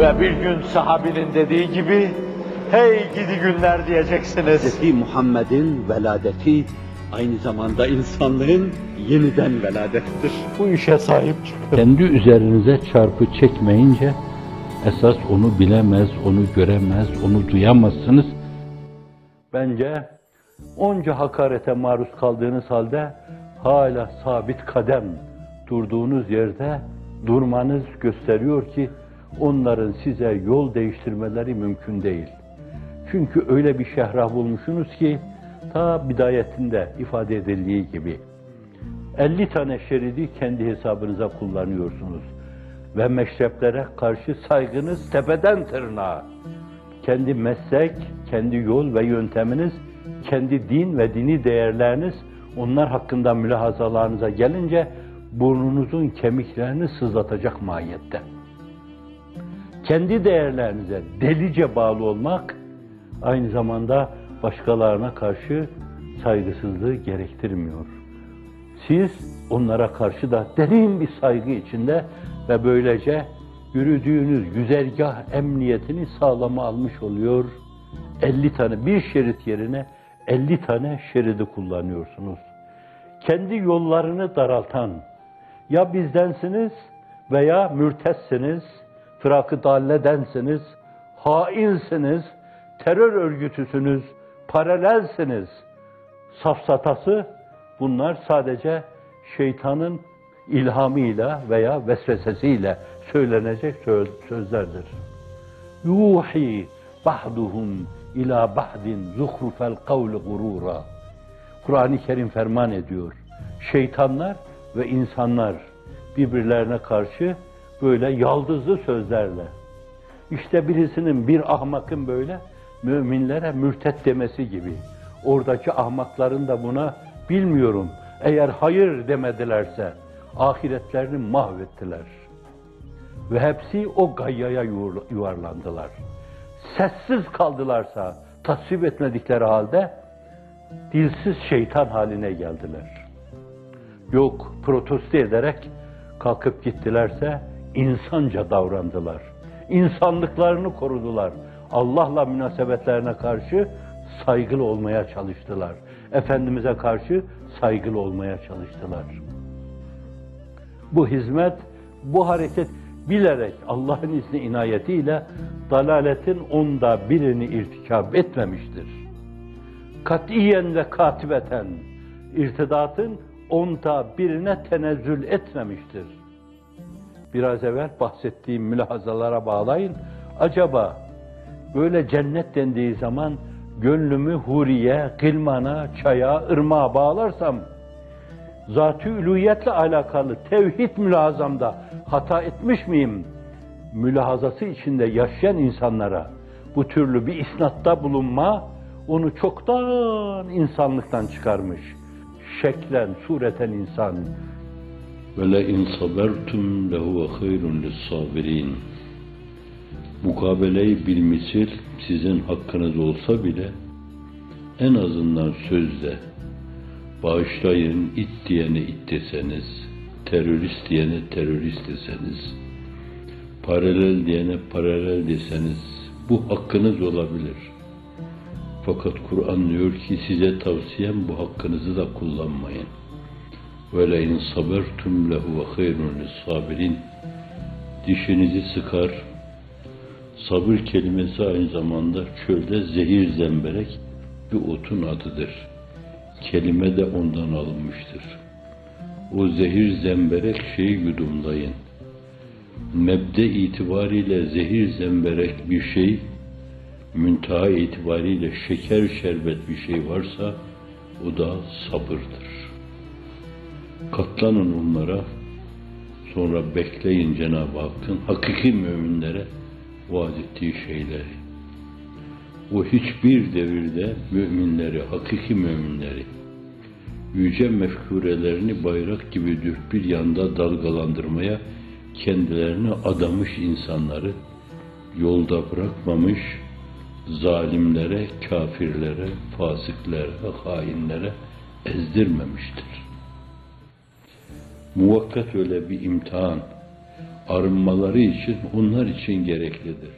Ve bir gün sahabinin dediği gibi, hey gidi günler diyeceksiniz. Hz. Muhammed'in veladeti aynı zamanda insanlığın yeniden veladettir. Bu işe sahip çıkın. Kendi üzerinize çarpı çekmeyince esas onu bilemez, onu göremez, onu duyamazsınız. Bence onca hakarete maruz kaldığınız halde hala sabit kadem durduğunuz yerde durmanız gösteriyor ki onların size yol değiştirmeleri mümkün değil. Çünkü öyle bir şehrah bulmuşsunuz ki ta bidayetinde ifade edildiği gibi 50 tane şeridi kendi hesabınıza kullanıyorsunuz. Ve meşreplere karşı saygınız tepeden tırnağa. Kendi meslek, kendi yol ve yönteminiz, kendi din ve dini değerleriniz, onlar hakkında mülahazalarınıza gelince burnunuzun kemiklerini sızlatacak mahiyette. Kendi değerlerinize delice bağlı olmak, aynı zamanda başkalarına karşı saygısızlığı gerektirmiyor. Siz onlara karşı da derin bir saygı içinde ve böylece yürüdüğünüz güzergah emniyetini sağlama almış oluyor. 50 tane bir şerit yerine 50 tane şeridi kullanıyorsunuz. Kendi yollarını daraltan ya bizdensiniz veya mürtessiniz, fırakı dalledensiniz, hainsiniz, terör örgütüsünüz, paralelsiniz. Safsatası bunlar sadece şeytanın ilhamıyla veya vesvesesiyle söylenecek söz, sözlerdir. Yuhi ba'duhum ila ba'din zuhrufel kavli gurura. Kur'an-ı Kerim ferman ediyor. Şeytanlar ve insanlar birbirlerine karşı böyle yaldızlı sözlerle. İşte birisinin bir ahmakın böyle müminlere mürtet demesi gibi. Oradaki ahmakların da buna bilmiyorum. Eğer hayır demedilerse ahiretlerini mahvettiler. Ve hepsi o gayyaya yuvarlandılar. Sessiz kaldılarsa tasvip etmedikleri halde dilsiz şeytan haline geldiler. Yok protesto ederek kalkıp gittilerse insanca davrandılar. İnsanlıklarını korudular. Allah'la münasebetlerine karşı saygılı olmaya çalıştılar. Efendimiz'e karşı saygılı olmaya çalıştılar. Bu hizmet, bu hareket bilerek Allah'ın izni inayetiyle dalaletin onda birini irtikab etmemiştir. Katiyen ve katibeten irtidatın onda birine tenezzül etmemiştir. Biraz evvel bahsettiğim mülahazalara bağlayın. Acaba böyle cennet dendiği zaman gönlümü huriye, kılmana, çaya, ırmağa bağlarsam zat-ı üluhiyetle alakalı tevhid mülazamda hata etmiş miyim? Mülahazası içinde yaşayan insanlara bu türlü bir isnatta bulunma onu çoktan insanlıktan çıkarmış. Şeklen, sureten insan. İn sabertum lehuve hayrun lissabirin. Mukabeleyi bilmisil sizin hakkınız olsa bile en azından sözde bağışlayın it diyene it deseniz, terörist diyene terörist deseniz, paralel diyene paralel deseniz bu hakkınız olabilir. Fakat Kur'an diyor ki size tavsiyem bu hakkınızı da kullanmayın. Ve le in sabertum lehu. Dişinizi sıkar. Sabır kelimesi aynı zamanda çölde zehir zemberek bir otun adıdır. Kelime de ondan alınmıştır. O zehir zemberek şeyi yudumlayın. Mebde itibariyle zehir zemberek bir şey, müntaha itibariyle şeker şerbet bir şey varsa o da sabırdır. Katlanın onlara, sonra bekleyin Cenab-ı Hakk'ın hakiki müminlere vaaz ettiği şeyleri. O hiçbir devirde müminleri, hakiki müminleri, yüce mefkurelerini bayrak gibi dört bir yanda dalgalandırmaya kendilerini adamış insanları yolda bırakmamış, zalimlere, kafirlere, fasıklara, hainlere ezdirmemiştir. Muvakkat öyle bir imtihan, arınmaları için onlar için gereklidir.